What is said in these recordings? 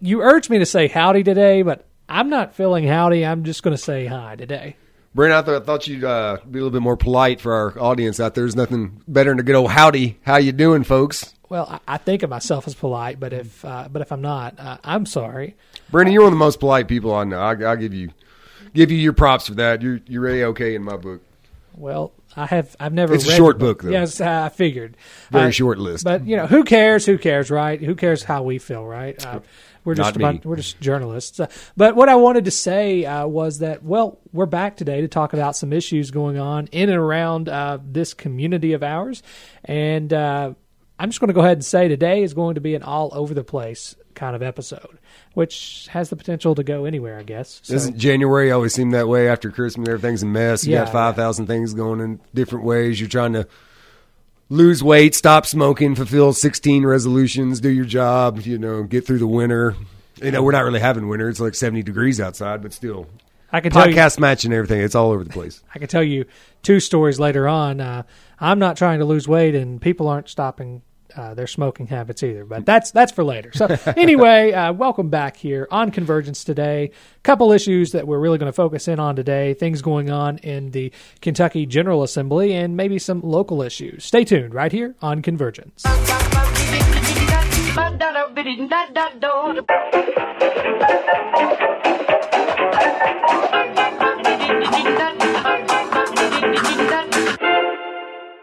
you urged me to say howdy today, but I'm not feeling howdy. I'm just going to say hi today. Brent, I thought, thought you'd uh, be a little bit more polite for our audience out there. There's nothing better than a good old howdy. How you doing, folks? Well, I, I think of myself as polite, but if uh, but if I'm not, uh, I'm sorry. Brennan, you're one of the most polite people I know. I, I'll give you give you your props for that. You're you're really okay in my book. Well, I have I've never. It's a short your book, though. Yes, I figured. Very Uh, short list. But you know, who cares? Who cares, right? Who cares how we feel, right? We're just about, we're just journalists. Uh, but what I wanted to say uh, was that well, we're back today to talk about some issues going on in and around uh, this community of ours, and uh, I'm just going to go ahead and say today is going to be an all over the place kind of episode, which has the potential to go anywhere, I guess. So, Doesn't January always seem that way after Christmas? Everything's a mess. You Yeah, got 5,000 things going in different ways. You're trying to lose weight, stop smoking, fulfill 16 resolutions, do your job, you know, get through the winter. You know, we're not really having winter. It's like 70 degrees outside, but still. I can tell you, Podcast match and everything. It's all over the place. I can tell you two stories later on. Uh, I'm not trying to lose weight, and people aren't stopping uh, their smoking habits either. But that's that's for later. So anyway, uh, welcome back here on Convergence today. Couple issues that we're really going to focus in on today. Things going on in the Kentucky General Assembly, and maybe some local issues. Stay tuned right here on Convergence.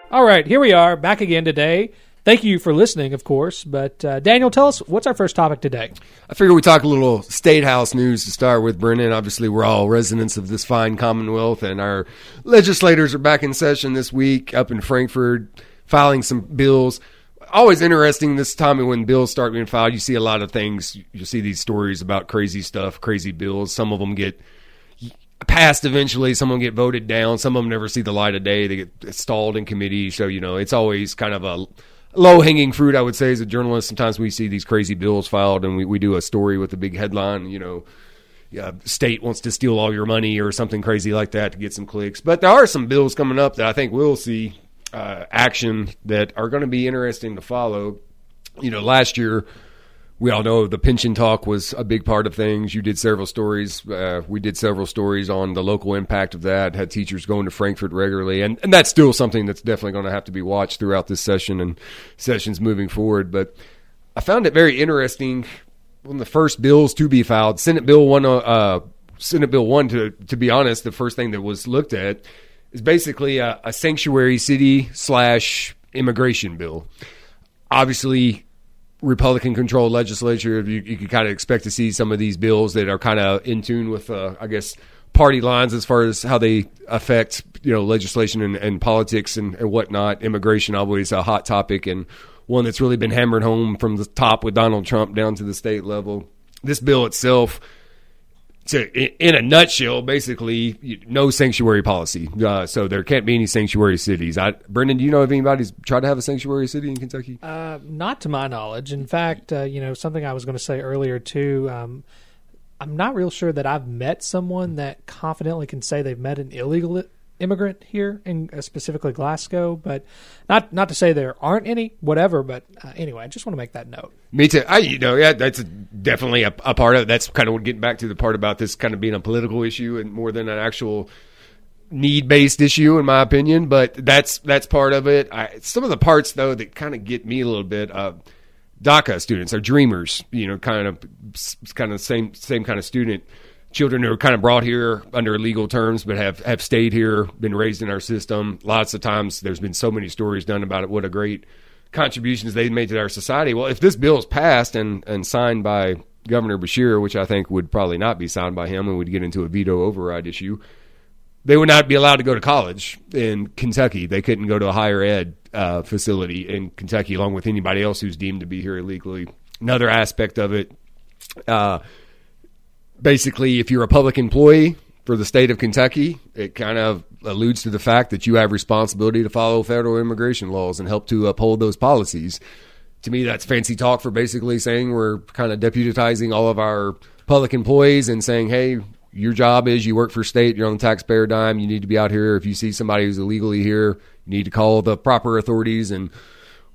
All right, here we are back again today. Thank you for listening, of course. But uh, Daniel, tell us what's our first topic today. I figure we talk a little state house news to start with, Brennan. Obviously, we're all residents of this fine Commonwealth, and our legislators are back in session this week up in Frankfort, filing some bills. Always interesting this time when bills start being filed. You see a lot of things. You see these stories about crazy stuff, crazy bills. Some of them get passed eventually. Some of them get voted down. Some of them never see the light of day. They get stalled in committee. So, you know, it's always kind of a low hanging fruit, I would say, as a journalist. Sometimes we see these crazy bills filed and we, we do a story with a big headline, you know, yeah, state wants to steal all your money or something crazy like that to get some clicks. But there are some bills coming up that I think we'll see uh, action that are going to be interesting to follow. You know, last year, we all know the pension talk was a big part of things. You did several stories. Uh, we did several stories on the local impact of that. Had teachers going to Frankfort regularly, and, and that's still something that's definitely going to have to be watched throughout this session and sessions moving forward. But I found it very interesting when the first bills to be filed, Senate Bill one, uh, uh, Senate Bill one. To to be honest, the first thing that was looked at is basically a, a sanctuary city slash immigration bill. Obviously, Republican controlled legislature, you, you could kind of expect to see some of these bills that are kind of in tune with, uh, I guess, party lines as far as how they affect, you know, legislation and, and politics and, and whatnot. Immigration always a hot topic and one that's really been hammered home from the top with Donald Trump down to the state level. This bill itself, to, in a nutshell, basically, no sanctuary policy. Uh, so there can't be any sanctuary cities. I, Brennan, do you know if anybody's tried to have a sanctuary city in Kentucky? Uh, not to my knowledge. In fact, uh, you know, something I was going to say earlier too. Um, I'm not real sure that I've met someone that confidently can say they've met an illegal immigrant here in uh, specifically Glasgow. But not not to say there aren't any, whatever. But uh, anyway, I just want to make that note. Me too. I, you know, yeah, that's definitely a, a part of. That's kind of getting back to the part about this kind of being a political issue and more than an actual need based issue, in my opinion. But that's that's part of it. I, some of the parts though that kind of get me a little bit. Uh, DACA students are dreamers, you know, kind of kind of same same kind of student. Children who are kind of brought here under legal terms, but have, have stayed here, been raised in our system. Lots of times, there's been so many stories done about it. What a great contributions they made to our society. Well, if this bill is passed and, and signed by Governor Beshear, which I think would probably not be signed by him and would get into a veto override issue, they would not be allowed to go to college in Kentucky. They couldn't go to a higher ed uh, facility in Kentucky along with anybody else who's deemed to be here illegally. Another aspect of it, uh, basically, if you're a public employee for the state of Kentucky, it kind of alludes to the fact that you have responsibility to follow federal immigration laws and help to uphold those policies. To me, that's fancy talk for basically saying we're kind of deputizing all of our public employees and saying, hey, your job is you work for state, you're on the taxpayer dime, you need to be out here. If you see somebody who's illegally here, you need to call the proper authorities and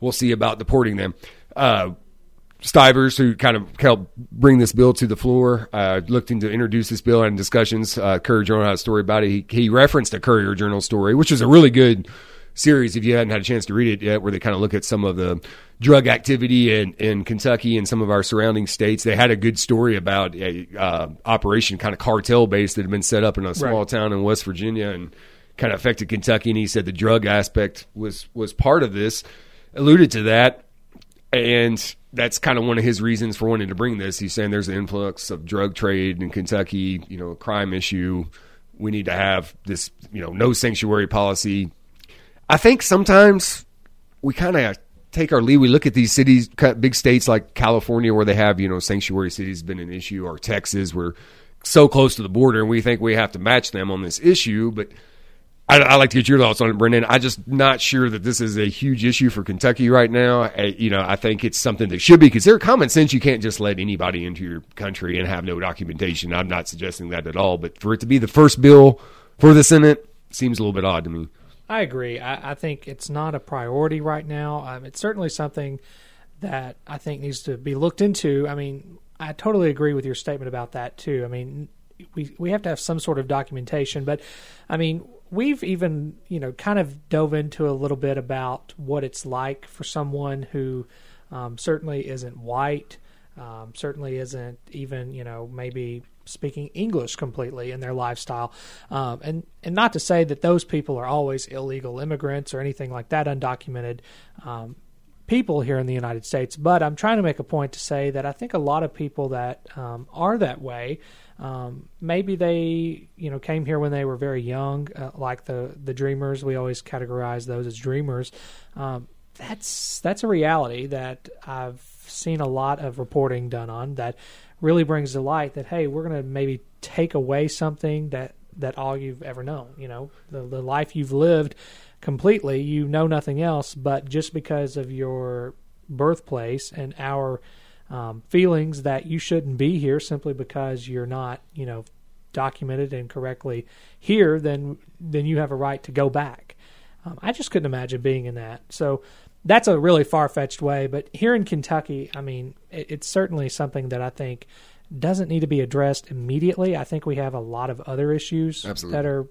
we'll see about deporting them. Uh, Stivers, who kind of helped bring this bill to the floor, uh, looked into introduce this bill and discussions. Uh, Courier Journal had a story about it. He, he referenced a Courier Journal story, which is a really good series if you hadn't had a chance to read it yet, where they kind of look at some of the drug activity in, in Kentucky and some of our surrounding states. They had a good story about a uh, operation kind of cartel based that had been set up in a small Right. town in West Virginia and kind of affected Kentucky. And he said the drug aspect was was part of this, alluded to that, and that's kind of one of his reasons for wanting to bring this. He's saying there's an influx of drug trade in Kentucky, you know, a crime issue. We need to have this, you know, no sanctuary policy. I think sometimes we kind of take our lead. We look at these cities, big states like California, where they have, you know, sanctuary cities been an issue, or Texas, we're so close to the border, and we think we have to match them on this issue. But I, I like to get your thoughts on it, Brennan. I'm just not sure that this is a huge issue for Kentucky right now. I, you know, I think it's something that should be considered. Common sense, you can't just let anybody into your country and have no documentation. I'm not suggesting that at all. But for it to be the first bill for the Senate seems a little bit odd to me. I agree. I, I think it's not a priority right now. Um, it's certainly something that I think needs to be looked into. I mean, I totally agree with your statement about that too. I mean, we we have to have some sort of documentation, but I mean, we've even you know kind of dove into a little bit about what it's like for someone who um, certainly isn't white, um, certainly isn't even you know maybe speaking English completely in their lifestyle, um, and and not to say that those people are always illegal immigrants or anything like that, undocumented um, people here in the United States. But I'm trying to make a point to say that I think a lot of people that um, are that way. Um, maybe they, you know, came here when they were very young, uh, like the the dreamers. We always categorize those as dreamers. Um, that's that's a reality that I've seen a lot of reporting done on that really brings to light that hey, we're going to maybe take away something that that all you've ever known. You know, the the life you've lived completely, you know nothing else. But just because of your birthplace and our um, feelings that you shouldn't be here simply because you're not, you know, documented and correctly here, then then you have a right to go back. Um, I just couldn't imagine being in that. So that's a really far fetched way. But here in Kentucky, I mean, it, it's certainly something that I think doesn't need to be addressed immediately. I think we have a lot of other issues Absolutely. that are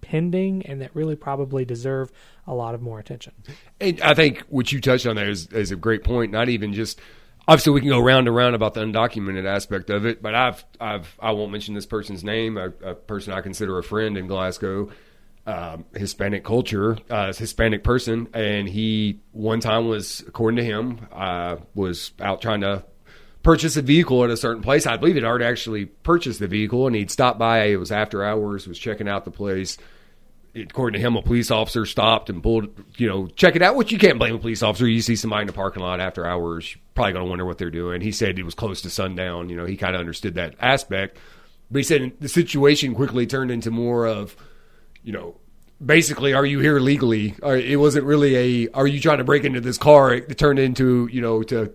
pending and that really probably deserve a lot of more attention. And I think what you touched on there is, is a great point. Not even just obviously we can go round and round about the undocumented aspect of it, but I've I've I won't mention this person's name, a, a person I consider a friend in Glasgow, um, Hispanic culture, uh, Hispanic person, and he one time was according to him uh, was out trying to purchase a vehicle at a certain place. I believe he'd already actually purchased the vehicle, and he'd stopped by. It was after hours. Was checking out the place according to him, a police officer stopped and pulled, you know, check it out, which you can't blame a police officer. You see somebody in the parking lot after hours, you're probably going to wonder what they're doing. He said it was close to sundown. You know, he kind of understood that aspect. But he said the situation quickly turned into more of, you know, basically, are you here legally? It wasn't really a, are you trying to break into this car? It turned into, you know, to,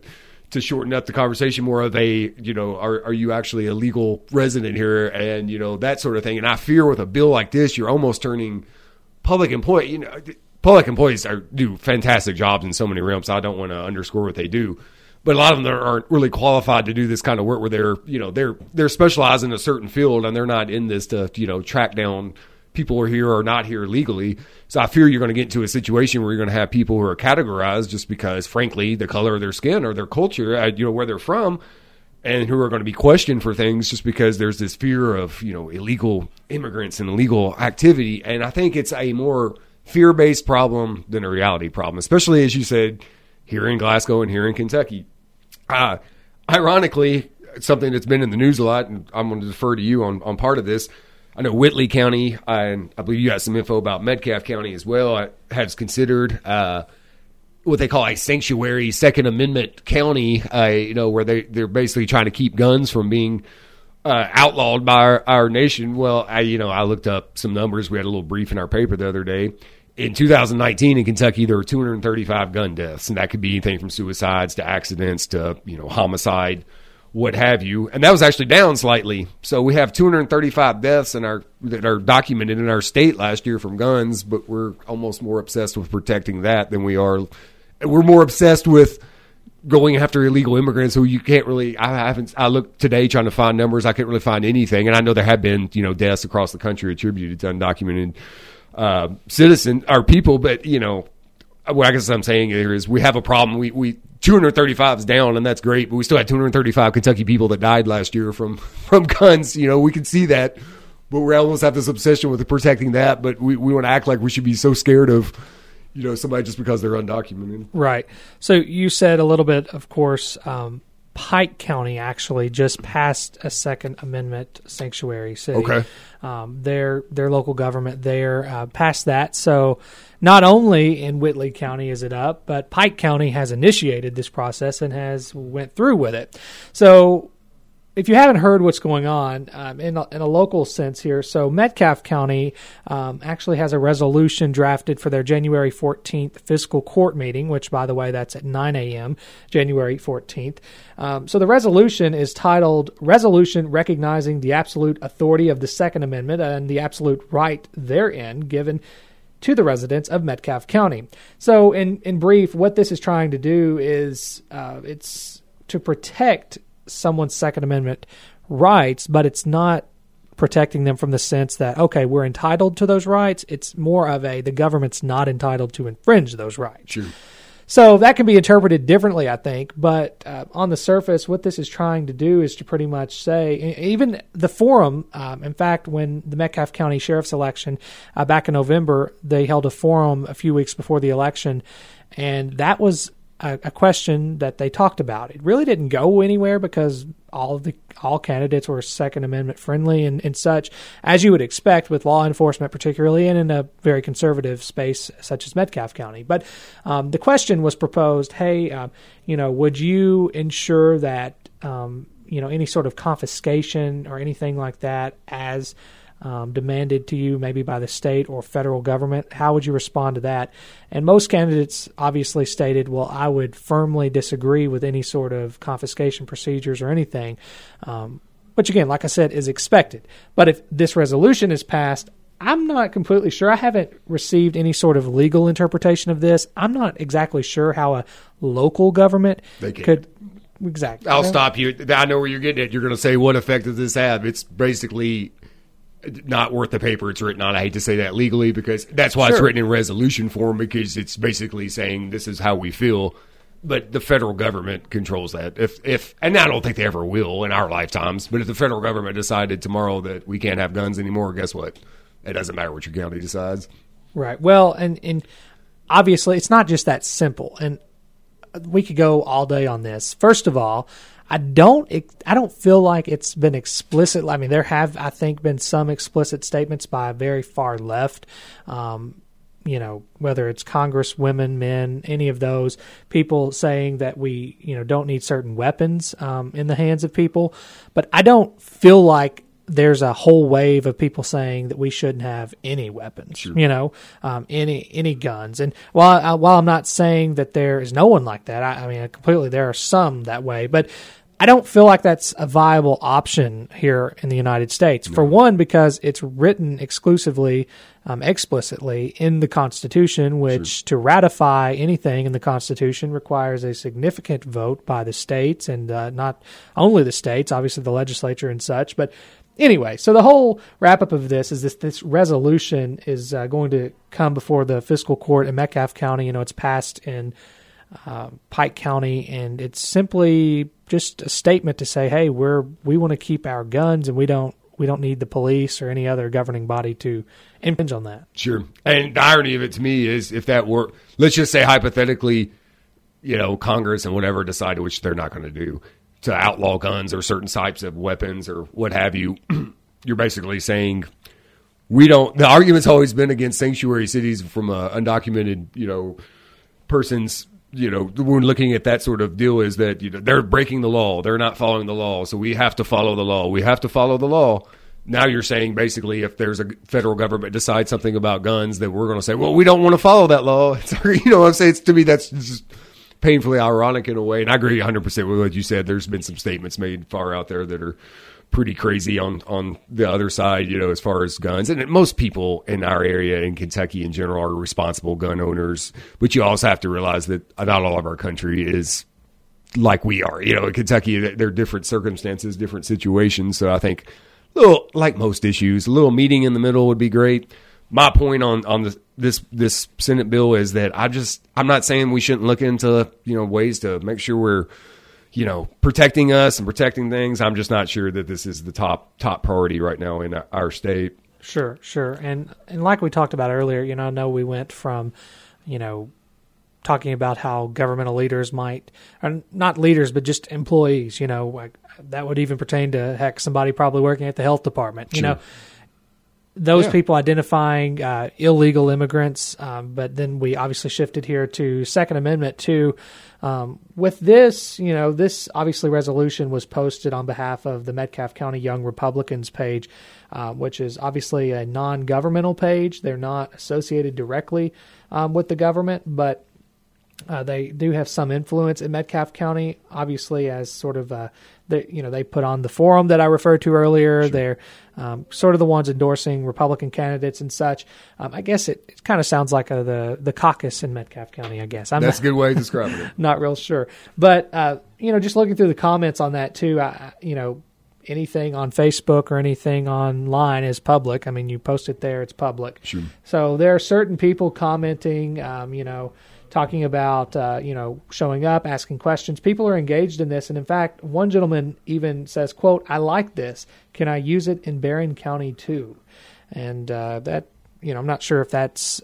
to shorten up the conversation more of a you know are are you actually a legal resident here and you know that sort of thing and I fear with a bill like this you're almost turning public employee you know public employees are, do fantastic jobs in so many realms I don't want to underscore what they do but a lot of them aren't really qualified to do this kind of work where they're you know they're they're specialized in a certain field and they're not in this to you know track down people who are here or not here legally. So I fear you're going to get into a situation where you're going to have people who are categorized just because, frankly, the color of their skin or their culture, uh, you know, where they're from, and who are going to be questioned for things just because there's this fear of, you know, illegal immigrants and illegal activity. And I think it's a more fear based problem than a reality problem, especially as you said, here in Glasgow and here in Kentucky. Uh, ironically, something that's been in the news a lot, and I'm going to defer to you on, on part of this. I know Whitley County, and I believe you got some info about Metcalfe County as well, uh, has considered uh, what they call a sanctuary Second Amendment county, uh, you know, where they, they're basically trying to keep guns from being uh, outlawed by our, our nation. Well, I, you know, I looked up some numbers. We had a little brief in our paper the other day. In 2019 in Kentucky, there were 235 gun deaths, and that could be anything from suicides to accidents to, you know, homicide what have you. And that was actually down slightly. So we have 235 deaths in our that are documented in our state last year from guns, but we're almost more obsessed with protecting that than we are. We're more obsessed with going after illegal immigrants who you can't really. I haven't. I looked today trying to find numbers. I couldn't really find anything, and I know there have been you know deaths across the country attributed to undocumented uh, citizen or people, but you know. What I guess I'm saying here is we have a problem. We we 235 is down, and that's great, but we still had 235 Kentucky people that died last year from from guns. You know, we can see that, but we almost have this obsession with protecting that. But we we want to act like we should be so scared of you know somebody just because they're undocumented. Right. So you said a little bit, of course. Um, Pike County actually just passed a Second Amendment sanctuary city. Okay. Um, their their local government there uh, passed that. So not only in Whitley County is it up, but Pike County has initiated this process and has went through with it. So if you haven't heard what's going on um, in, a, in, a, local sense here, so Metcalfe County um, actually has a resolution drafted for their January 14th fiscal court meeting, which, by the way, that's at 9 a.m., January 14th. Um, so the resolution is titled Resolution Recognizing the Absolute Authority of the Second Amendment and the Absolute Right Therein Given to the residents of Metcalfe County. So, in, in brief, what this is trying to do is uh, it's to protect someone's Second Amendment rights, but it's not protecting them from the sense that okay, we're entitled to those rights. It's more of a the government's not entitled to infringe those rights. Sure. So that can be interpreted differently, I think. But uh, on the surface, what this is trying to do is to pretty much say, even the forum. Um, in fact, when the Metcalfe County Sheriff's election uh, back in November, they held a forum a few weeks before the election, and that was a, a, question that they talked about. It really didn't go anywhere because all the all candidates were Second Amendment friendly and, and such, as you would expect with law enforcement, particularly and in a very conservative space such as Metcalfe County. But um, the question was proposed: Hey, uh, you know, would you ensure that um, you know any sort of confiscation or anything like that as um, demanded to you, maybe by the state or federal government? How would you respond to that? And most candidates obviously stated, well, I would firmly disagree with any sort of confiscation procedures or anything. Um, which, again, like I said, is expected. But if this resolution is passed, I'm not completely sure. I haven't received any sort of legal interpretation of this. I'm not exactly sure how a local government could. Exactly. I'll stop you. I know where you're getting at. You're going to say, what effect does this have? It's basically not worth the paper it's written on. I hate to say that legally because that's why sure. it's written in resolution form because it's basically saying this is how we feel. But the federal government controls that. If if and I don't think they ever will in our lifetimes. But if the federal government decided tomorrow that we can't have guns anymore, guess what? It doesn't matter what your county decides. Right. Well, and and obviously it's not just that simple. And we could go all day on this. First of all, I don't I don't feel like it's been explicit. I mean, there have I think been some explicit statements by very far left. Um, you know, whether it's Congress, women, men, any of those people saying that we, you know, don't need certain weapons um, in the hands of people. But I don't feel like there's a whole wave of people saying that we shouldn't have any weapons, sure. you know, um, any any guns. And while I, while I'm not saying that there is no one like that, I, I mean, completely there are some that way, but I don't feel like that's a viable option here in the United States. No. For one, because it's written exclusively, um, explicitly in the Constitution, which sure. to ratify anything in the Constitution requires a significant vote by the states and uh, not only the states, obviously the legislature and such. But anyway, so the whole wrap up of this is this this resolution is uh, going to come before the fiscal court in Metcalfe County. You know, it's passed in uh, Pike County, and it's simply just a statement to say, "Hey, we're we want to keep our guns, and we don't we don't need the police or any other governing body to impinge on that." Sure. And the irony of it to me is, if that were, let's just say hypothetically, you know, Congress and whatever decided, which they're not going to do, to outlaw guns or certain types of weapons or what have you, you're basically saying we don't. The argument's always been against sanctuary cities from undocumented, you know, person's you know, when looking at that sort of deal is that you know they're breaking the law, they're not following the law, so we have to follow the law. We have to follow the law. Now you're saying basically, if there's a federal government decides something about guns, that we're going to say, well, we don't want to follow that law. you know, what I'm saying it's, to me that's just painfully ironic in a way. And I agree 100 percent with what you said. There's been some statements made far out there that are pretty crazy on on the other side, you know, as far as guns. And most people in our area in Kentucky in general are responsible gun owners, but you also have to realize that not all of our country is like we are. You know, in Kentucky, there are different circumstances, different situations. So I think, little like most issues, a little meeting in the middle would be great. My point on on the, this this Senate bill is that I just I'm not saying we shouldn't look into you know ways to make sure we're you know protecting us and protecting things. I'm just not sure that this is the top top priority right now in our state. Sure, sure, and and like we talked about earlier, you know, I know we went from you know talking about how governmental leaders might, or not leaders, but just employees, you know, like that would even pertain to heck somebody probably working at the health department, you sure. know, those yeah. people identifying uh, illegal immigrants. Um, but then we obviously shifted here to Second Amendment too. Um, with this, you know, this obviously resolution was posted on behalf of the Metcalfe County Young Republicans page, uh, which is obviously a non-governmental page. They're not associated directly um, with the government, but uh, they do have some influence in Metcalfe County, obviously, as sort of uh, they, you know they put on the forum that I referred to earlier. Sure. They're um, sort of the ones endorsing Republican candidates and such. Um, I guess it, it kind of sounds like a, the the caucus in Metcalfe County. I guess I'm that's not, a good way of describing it. Not real sure, but uh, you know, just looking through the comments on that too, I, you know, anything on Facebook or anything online is public. I mean, you post it there; it's public. Sure. So there are certain people commenting. Um, you know talking about uh, you know showing up, asking questions. People are engaged in this, and in fact, one gentleman even says, "quote I like this. Can I use it in Barren County too?" And uh, that you know, I'm not sure if that's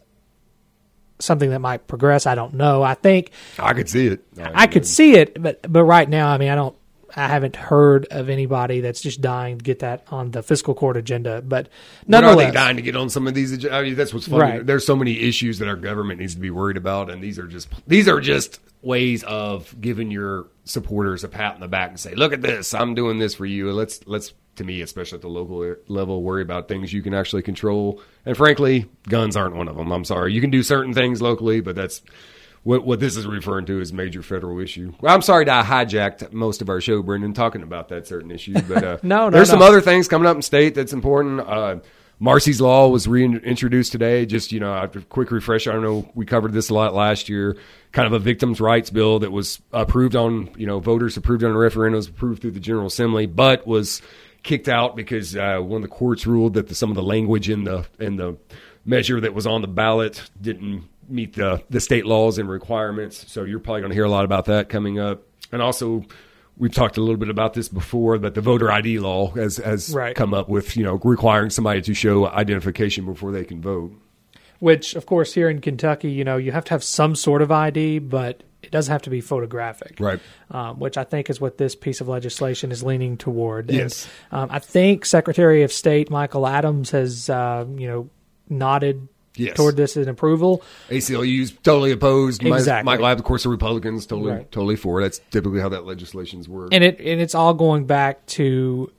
something that might progress. I don't know. I think I could see it. I, I could see it, but but right now, I mean, I don't I haven't heard of anybody that's just dying to get that on the fiscal court agenda. But nonetheless, are they dying to get on some of these? I mean, that's what's funny. Right. There's so many issues that our government needs to be worried about, and these are just these are just ways of giving your supporters a pat on the back and say, "Look at this, I'm doing this for you." Let's let's to me, especially at the local level, worry about things you can actually control. And frankly, guns aren't one of them. I'm sorry. You can do certain things locally, but that's what what this is referring to is major federal issue. Well, I'm sorry that I hijacked most of our show, Brennan, talking about that certain issue, but uh, no, no, there's no. some other things coming up in state that's important. Uh, Marsy's Law was reintroduced today. Just you know, after a quick refresh, I don't know. We covered this a lot last year. Kind of a victims' rights bill that was approved on you know voters approved on a referendum, was approved through the General Assembly, but was kicked out because uh, one of the courts ruled that the, some of the language in the in the measure that was on the ballot didn't meet the the state laws and requirements. So you're probably going to hear a lot about that coming up. And also, we've talked a little bit about this before, but the voter ID law has has right. come up with you know requiring somebody to show identification before they can vote. Which, of course, here in Kentucky, you know, you have to have some sort of ID, but it doesn't have to be photographic, right? Um, which I think is what this piece of legislation is leaning toward. Yes, and, um, I think Secretary of State Michael Adams has, uh, you know, nodded yes. toward this in approval. ACLU's totally opposed. Exactly. Michael Abbott, of course, the Republicans totally right. totally for. That's typically how that legislation's work. And it and it's all going back to.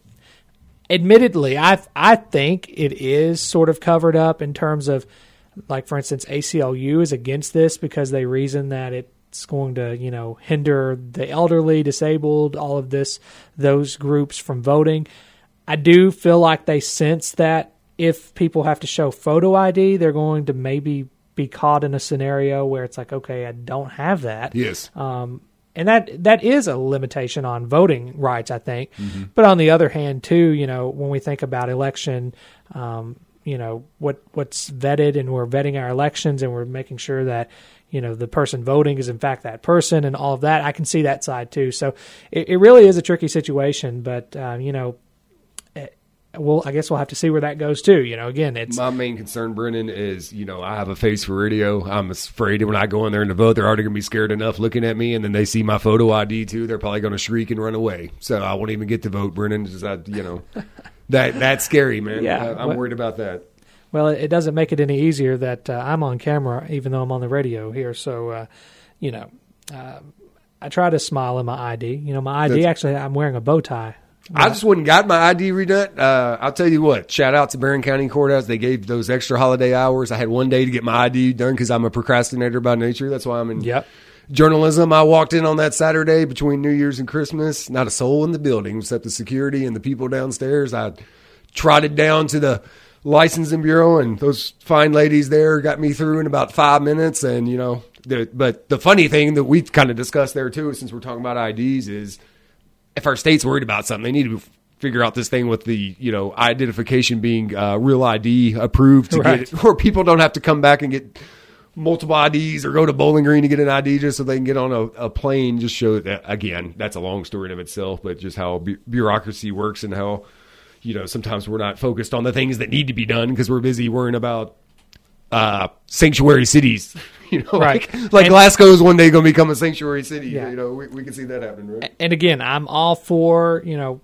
Admittedly, I I think it is sort of covered up in terms of, like for instance, ACLU is against this because they reason that it's going to you know hinder the elderly, disabled, all of this those groups from voting. I do feel like they sense that if people have to show photo ID, they're going to maybe be caught in a scenario where it's like, okay, I don't have that. Yes. Um, and that that is a limitation on voting rights, I think. Mm-hmm. But on the other hand, too, you know, when we think about election, um, you know, what what's vetted, and we're vetting our elections, and we're making sure that you know the person voting is in fact that person, and all of that. I can see that side too. So it, it really is a tricky situation, but uh, you know, well, I guess we'll have to see where that goes too. You know, again, it's my main concern, Brennan, is you know I have a face for radio. I'm afraid when I go in there and vote, they're already going to be scared enough looking at me, and then they see my photo ID too. They're probably going to shriek and run away. So I won't even get to vote, Brennan. Just I, you know, that that's scary, man. Yeah, I, am well, worried about that. Well, it doesn't make it any easier that uh, I'm on camera, even though I'm on the radio here. So, uh, you know. Uh, I try to smile in my ID. You know, my ID That's, actually, I'm wearing a bow tie I just wouldn't got my ID redone. Uh, I'll tell you what. Shout out to Barren County Courthouse. They gave those extra holiday hours. I had one day to get my ID done because I'm a procrastinator by nature. That's why I'm in yep. journalism. I walked in on that Saturday between New Year's and Christmas. Not a soul in the building except the security and the people downstairs. I trotted down to the licensing bureau, and those fine ladies there got me through in about five minutes. And you know, the, but the funny thing that we've kind of discussed there too, since we're talking about IDs, is if our state's worried about something, they need to figure out this thing with the you know identification being uh, real ID approved to Right. get it, where people don't have to come back and get multiple IDs or go to Bowling Green to get an ID just so they can get on a, a plane. Just show that again, that's a long story in of itself, but just how bu- bureaucracy works and how you know sometimes we're not focused on the things that need to be done because we're busy worrying about uh, sanctuary cities. You know, Right. like, like And- Glasgow is one day going to become a sanctuary city. Yeah. You know, we, we can see that happen, right? and again, I'm all for you know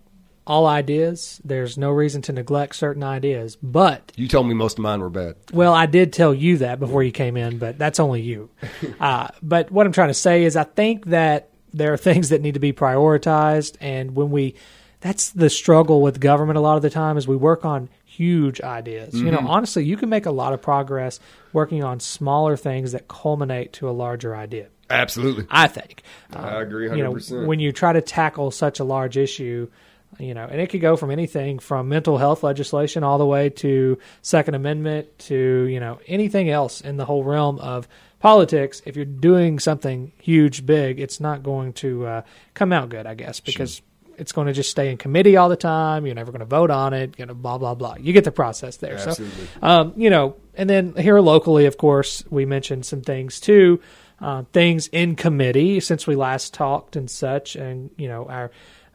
all ideas. There's no reason to neglect certain ideas, but You told me most of mine were bad. Well, I did tell you that before you came in, but that's only you. Uh, but what I'm trying to say is, I think that there are things that need to be prioritized, and when we, that's the struggle with government a lot of the time is we work on huge ideas. You know, honestly, you can make a lot of progress working on smaller things that culminate to a larger idea. Absolutely. I think. I agree You know, when you try to tackle such a large issue, you know, and it could go from anything from mental health legislation all the way to Second Amendment to you know anything else in the whole realm of politics. If you're doing something huge, big, it's not going to uh, come out good, I guess, because it's going to just stay in committee all the time. You're never going to vote on it. You know, blah blah blah. You get the process there. Absolutely. So, um, you know, and then here locally, of course, we mentioned some things too. Uh, things in committee since we last talked and such, and you know our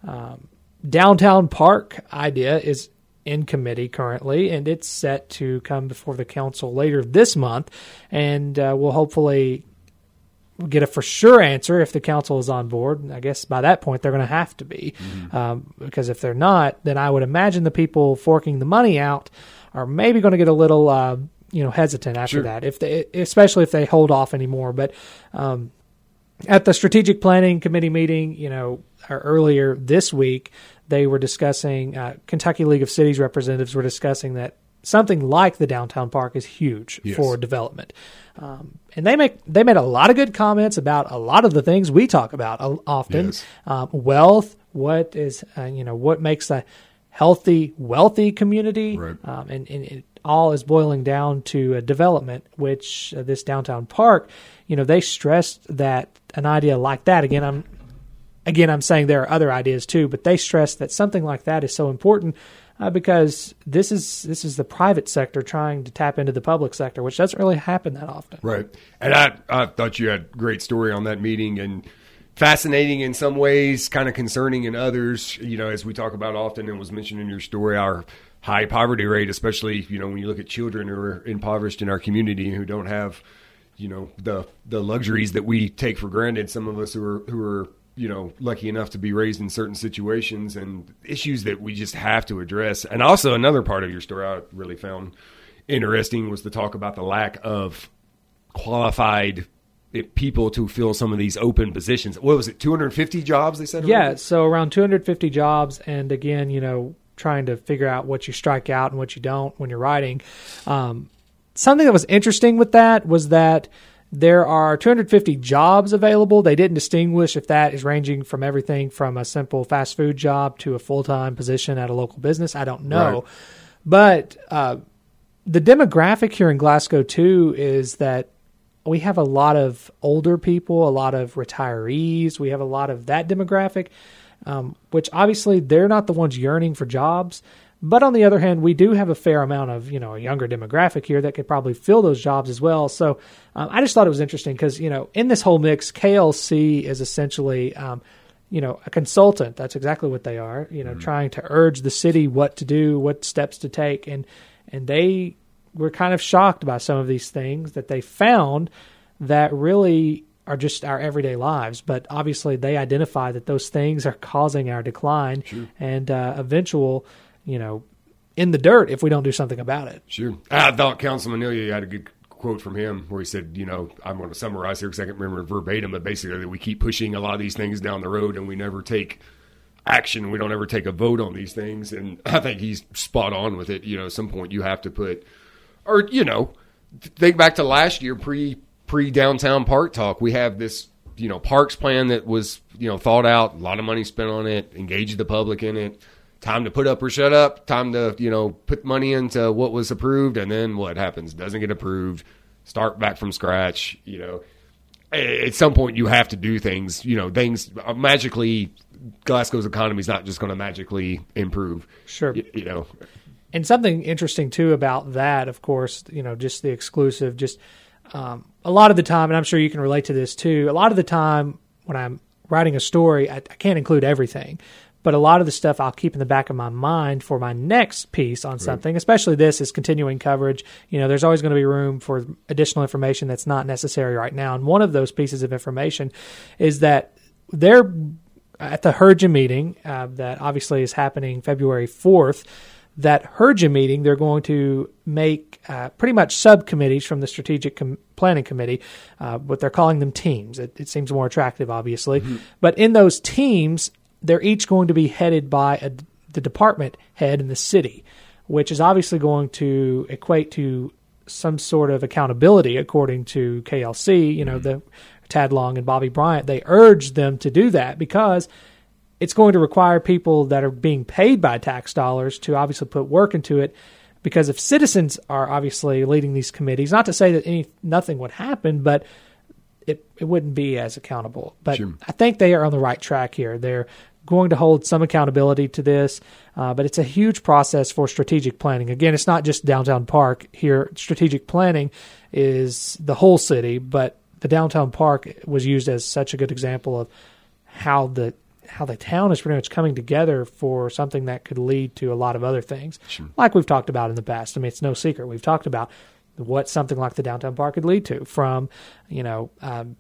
um, downtown park idea is in committee currently, and it's set to come before the council later this month, and uh, we'll hopefully get a for sure answer if the council is on board. I guess by that point they're going to have to be, um, because if they're not, then I would imagine the people forking the money out are maybe going to get a little, uh, you know, hesitant after Sure. that. If they, especially if they hold off anymore, but. Um, at the strategic planning committee meeting, you know, earlier this week, they were discussing uh, Kentucky League of Cities representatives were discussing that something like the downtown park is huge Yes. for development, um, and they make they made a lot of good comments about a lot of the things we talk about uh, often, Yes. um, wealth, what is uh, you know what makes a healthy, wealthy community, Right. um, and, and it all is boiling down to development, which uh, this downtown park, you know, they stressed that an idea like that. Again, I'm again I'm saying there are other ideas too, but they stressed that something like that is so important. Uh, because this is this is the private sector trying to tap into the public sector, which doesn't really happen that often. Right. And I, I thought you had a great story on that meeting and fascinating in some ways, kind of concerning in others. You know, as we talk about often and was mentioned in your story, our high poverty rate, especially, you know, when you look at children who are impoverished in our community who don't have, you know, the the luxuries that we take for granted. Some of us who are who are you know lucky enough to be raised in certain situations and issues that we just have to address. And also another part of your story I really found interesting was the talk about the lack of qualified people to fill some of these open positions. What was it? 250 jobs they said? Yeah, so around 250 jobs, and again, you know, trying to figure out what you strike out and what you don't when you're writing. Um, something that was interesting with that was that there are 250 jobs available. They didn't distinguish if that is ranging from everything from a simple fast food job to a full time position at a local business. I don't know, Right. but uh, the demographic here in Glasgow too is that we have a lot of older people, a lot of retirees. We have a lot of that demographic, um, which obviously they're not the ones yearning for jobs. But on the other hand, we do have a fair amount of you know a younger demographic here that could probably fill those jobs as well. So um, I just thought it was interesting because you know in this whole mix, KLC is essentially um, you know a consultant. That's exactly what they are. You know, trying to urge the city what to do, what steps to take, and and they were kind of shocked by some of these things that they found that really are just our everyday lives. But obviously, they identify that those things are causing our decline and uh, eventual, you know, in the dirt if we don't do something about it. Sure. I thought Councilman Ilya had a good quote from him where he said, you know, I'm going to summarize here because I can't remember verbatim, but basically that we keep pushing a lot of these things down the road and we never take action. We don't ever take a vote on these things. And I think he's spot on with it. You know, at some point you have to put, or, you know, think back to last year pre pre downtown park talk. We have this, you know, parks plan that was, you know, thought out, a lot of money spent on it, engaged the public in it. Time to put up or shut up. Time to, you know, put money into what was approved, and then what happens? Doesn't get approved. Start back from scratch. You know, at some point you have to do things. You know, things uh, magically. Glasgow's economy is not just going to magically improve. Sure. You, you know, And something interesting too about that, of course, you know, just the exclusive, just um, a lot of the time, and I'm sure you can relate to this too. A lot of the time when I'm writing a story, I, I can't include everything, but a lot of the stuff I'll keep in the back of my mind for my next piece on something. Especially this is continuing coverage. You know, there's always going to be room for additional information that's not necessary right now. And one of those pieces of information is that they're at the Herja meeting uh, that obviously is happening February 4th. That Herja meeting, they're going to make uh, pretty much subcommittees from the Strategic Com- Planning Committee, uh, but they're calling them teams. It, it seems more attractive, obviously. But in those teams, they're each going to be headed by a, the department head in the city, which is obviously going to equate to some sort of accountability, according to KLC. You know, the Tad Long and Bobby Bryant. They urged them to do that because it's going to require people that are being paid by tax dollars to obviously put work into it. Because if citizens are obviously leading these committees, not to say that any nothing would happen, but it it wouldn't be as accountable. But Sure. I think they are on the right track here. They're going to hold some accountability to this, uh, but it's a huge process for strategic planning. Again, it's not just downtown park here. Strategic planning is the whole city, but the downtown park was used as such a good example of how the how the town is pretty much coming together for something that could lead to a lot of other things, like we've talked about in the past. I mean, it's no secret we've talked about what something like the downtown park could lead to, from you know um,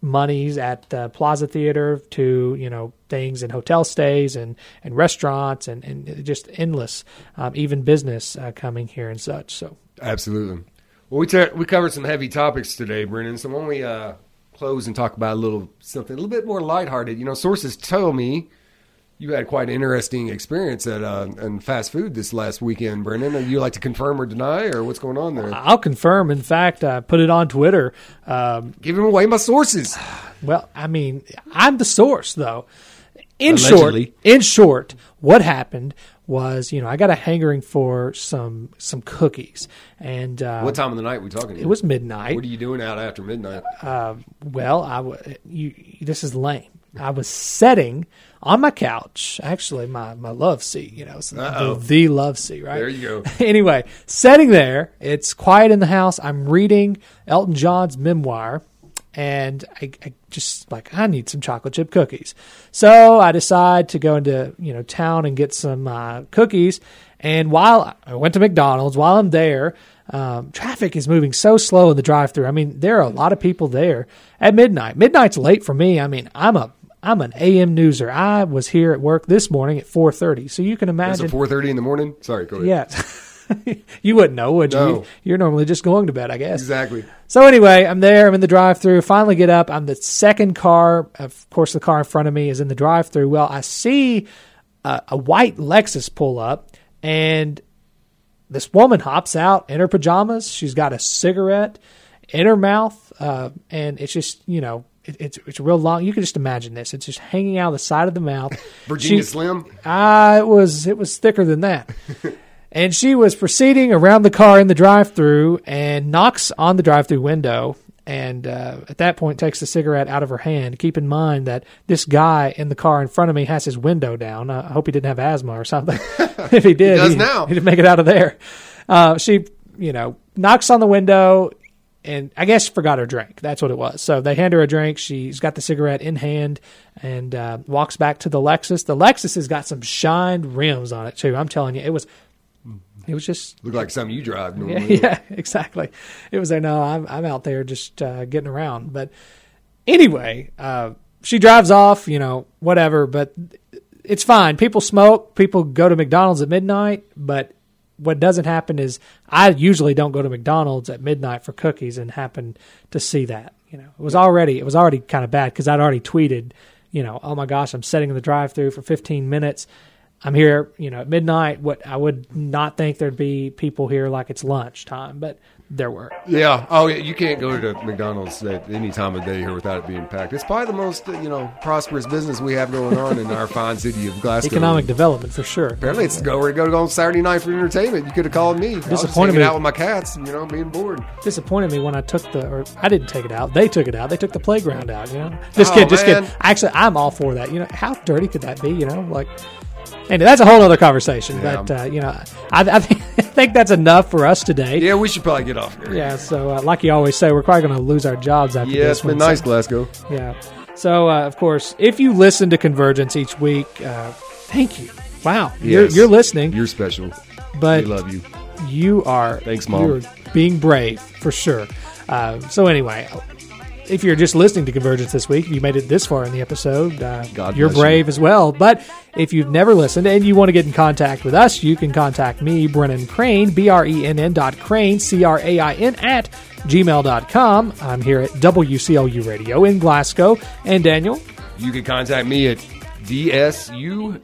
monies at the Plaza Theater to you know things and hotel stays and and restaurants and and just endless, um, even business uh, coming here and such. So Absolutely. Well, we ter- we covered some heavy topics today, Brennan. So don't we uh, close and talk about a little something a little bit more lighthearted? You know, sources tell me you had quite an interesting experience at uh, in fast food this last weekend, Brennan. Would you like to confirm or deny, or what's going on there? I'll confirm. In fact, I put it on Twitter. Um, Giving away my sources. Well, I mean, I'm the source, though. In Allegedly. short, in short, what happened was, you know, I got a hankering for some some cookies, and uh, What time of the night we talking? it was midnight. What are you doing out after midnight? Uh, well, I w- you, this is lame. I was sitting on my couch, actually my, my love seat, you know, the, the love seat, right? There you go. anyway, sitting there, it's quiet in the house. I'm reading Elton John's memoir, and I, I just like I need some chocolate chip cookies. So I decide to go into you know town and get some uh, cookies. And while I went to McDonald's, while I'm there, um, traffic is moving so slow in the drive-through. I mean, there are a lot of people there at midnight. Midnight's late for me. I mean, I'm a I'm an AM newser. I was here at work this morning at 4:30, so you can Is imagine. it four thirty in the morning? Sorry, go ahead. Yeah. you wouldn't know, would you? No. You're normally just going to bed, I guess. Exactly. So anyway, I'm there. I'm in the drive-through. Finally, get up. I'm the second car. Of course, the car in front of me is in the drive-through. Well, I see a, a white Lexus pull up, and this woman hops out in her pajamas. She's got a cigarette in her mouth, uh, and it's just you know. It- It's it's real long. You can just imagine this. It's just hanging out of the side of the mouth. Virginia She- Slim. Ah, it was it was thicker than that. and she was proceeding around the car in the drive-through and knocks on the drive-through window. And uh, at that point, takes the cigarette out of her hand. Keep in mind that this guy in the car in front of me has his window down. I hope he didn't have asthma or something. if he did, does now. He didn't make it out of there. Uh, she, you know, knocks on the window, and I guess forgot her drink. That's what it was. So they hand her a drink. She's got the cigarette in hand and uh, walks back to the Lexus. The Lexus has got some shined rims on it too. I'm telling you, it was, it was just Look like something you drive normally. yeah, yeah, exactly. It was there. No, I'm I'm out there just uh, getting around. But anyway, uh, she drives off. You know, whatever. But it's fine. People smoke. People go to McDonald's at midnight. But what doesn't happen is I usually don't go to McDonald's at midnight for cookies and happen to see that. You know, it was already it was already kind of bad because I'd already tweeted. You know, oh my gosh, I'm sitting in the drive-through for 15 minutes. I'm here, you know, at midnight. What I would not think there'd be people here like it's lunchtime, but there were. Yeah. Oh, yeah. You can't go to McDonald's at any time of day here without it being packed. It's probably the most uh, you know prosperous business we have going on in our fine city of Glasgow. Economic development for sure. Apparently, it's go where to go on Saturday night for entertainment. You could have called me. I was just Disappointed me. out with my cats, you know, being bored. Disappointed me when I took the, or I didn't take it out. They took it out. They took the playground out. You know, just Oh, kid, just kid. Actually, I'm all for that. You know, how dirty could that be? You know, like. And that's a whole other conversation, Yeah. but uh, you know, I, I, think, I think that's enough for us today. Yeah, we should probably get off here. Yeah, so uh, like you always say, we're probably going to lose our jobs after Yeah, this it's been one, nice, so- Glasgow. yeah. So, uh, of course, if you listen to Convergence each week, uh, thank you. Wow, you're, you're listening, You're special. but we love you. you are Thanks, Mom. You're being brave for sure. Uh, so anyway, if you're just listening to Convergence this week, you made it this far in the episode, uh, God you're bless you. brave as well. But if you've never listened and you want to get in contact with us, you can contact me, Brennan Crain, B R E N N dot Crain, C R A I N at gmail.com. I'm here at WCLU Radio in Glasgow. And Daniel, You can contact me at DSUDDEATH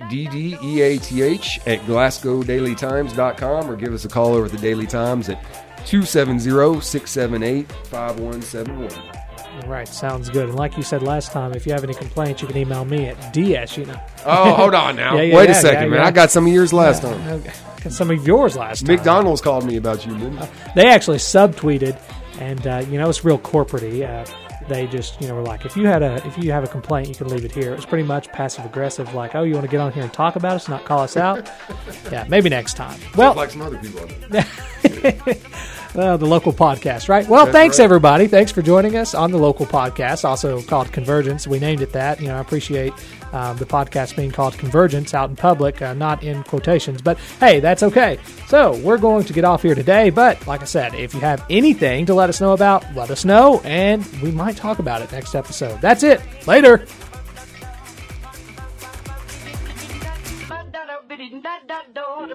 at GlasgowDailyTimes.com or give us a call over at the Daily Times at 270-678-5171. Right, sounds good. And like you said last time, if you have any complaints, you can email me at DS, you know. Oh, hold on now. Yeah, yeah, Wait yeah, a second, man. I got some of yours last time. Okay. Got some of yours last time. McDonald's called me about you, didn't they? They actually subtweeted, and uh, you know it's real corporate uh, They just you know were like, if you had a if you have a complaint, you can leave it here. It was pretty much passive aggressive, like, oh, you want to get on here and talk about us, not call us out. yeah, maybe next time. Well, like some other people. I know. uh, the local podcast, right? Well, That's thanks right. everybody. Thanks for joining us on the local podcast, also called Convergence. We named it that. You know, I appreciate um, the podcast being called Convergence out in public, uh, not in quotations. But hey, that's okay. So we're going to get off here today. But like I said, if you have anything to let us know about, let us know, and we might talk about it next episode. That's it. Later. Ba-da-da-biddy-da-da-do.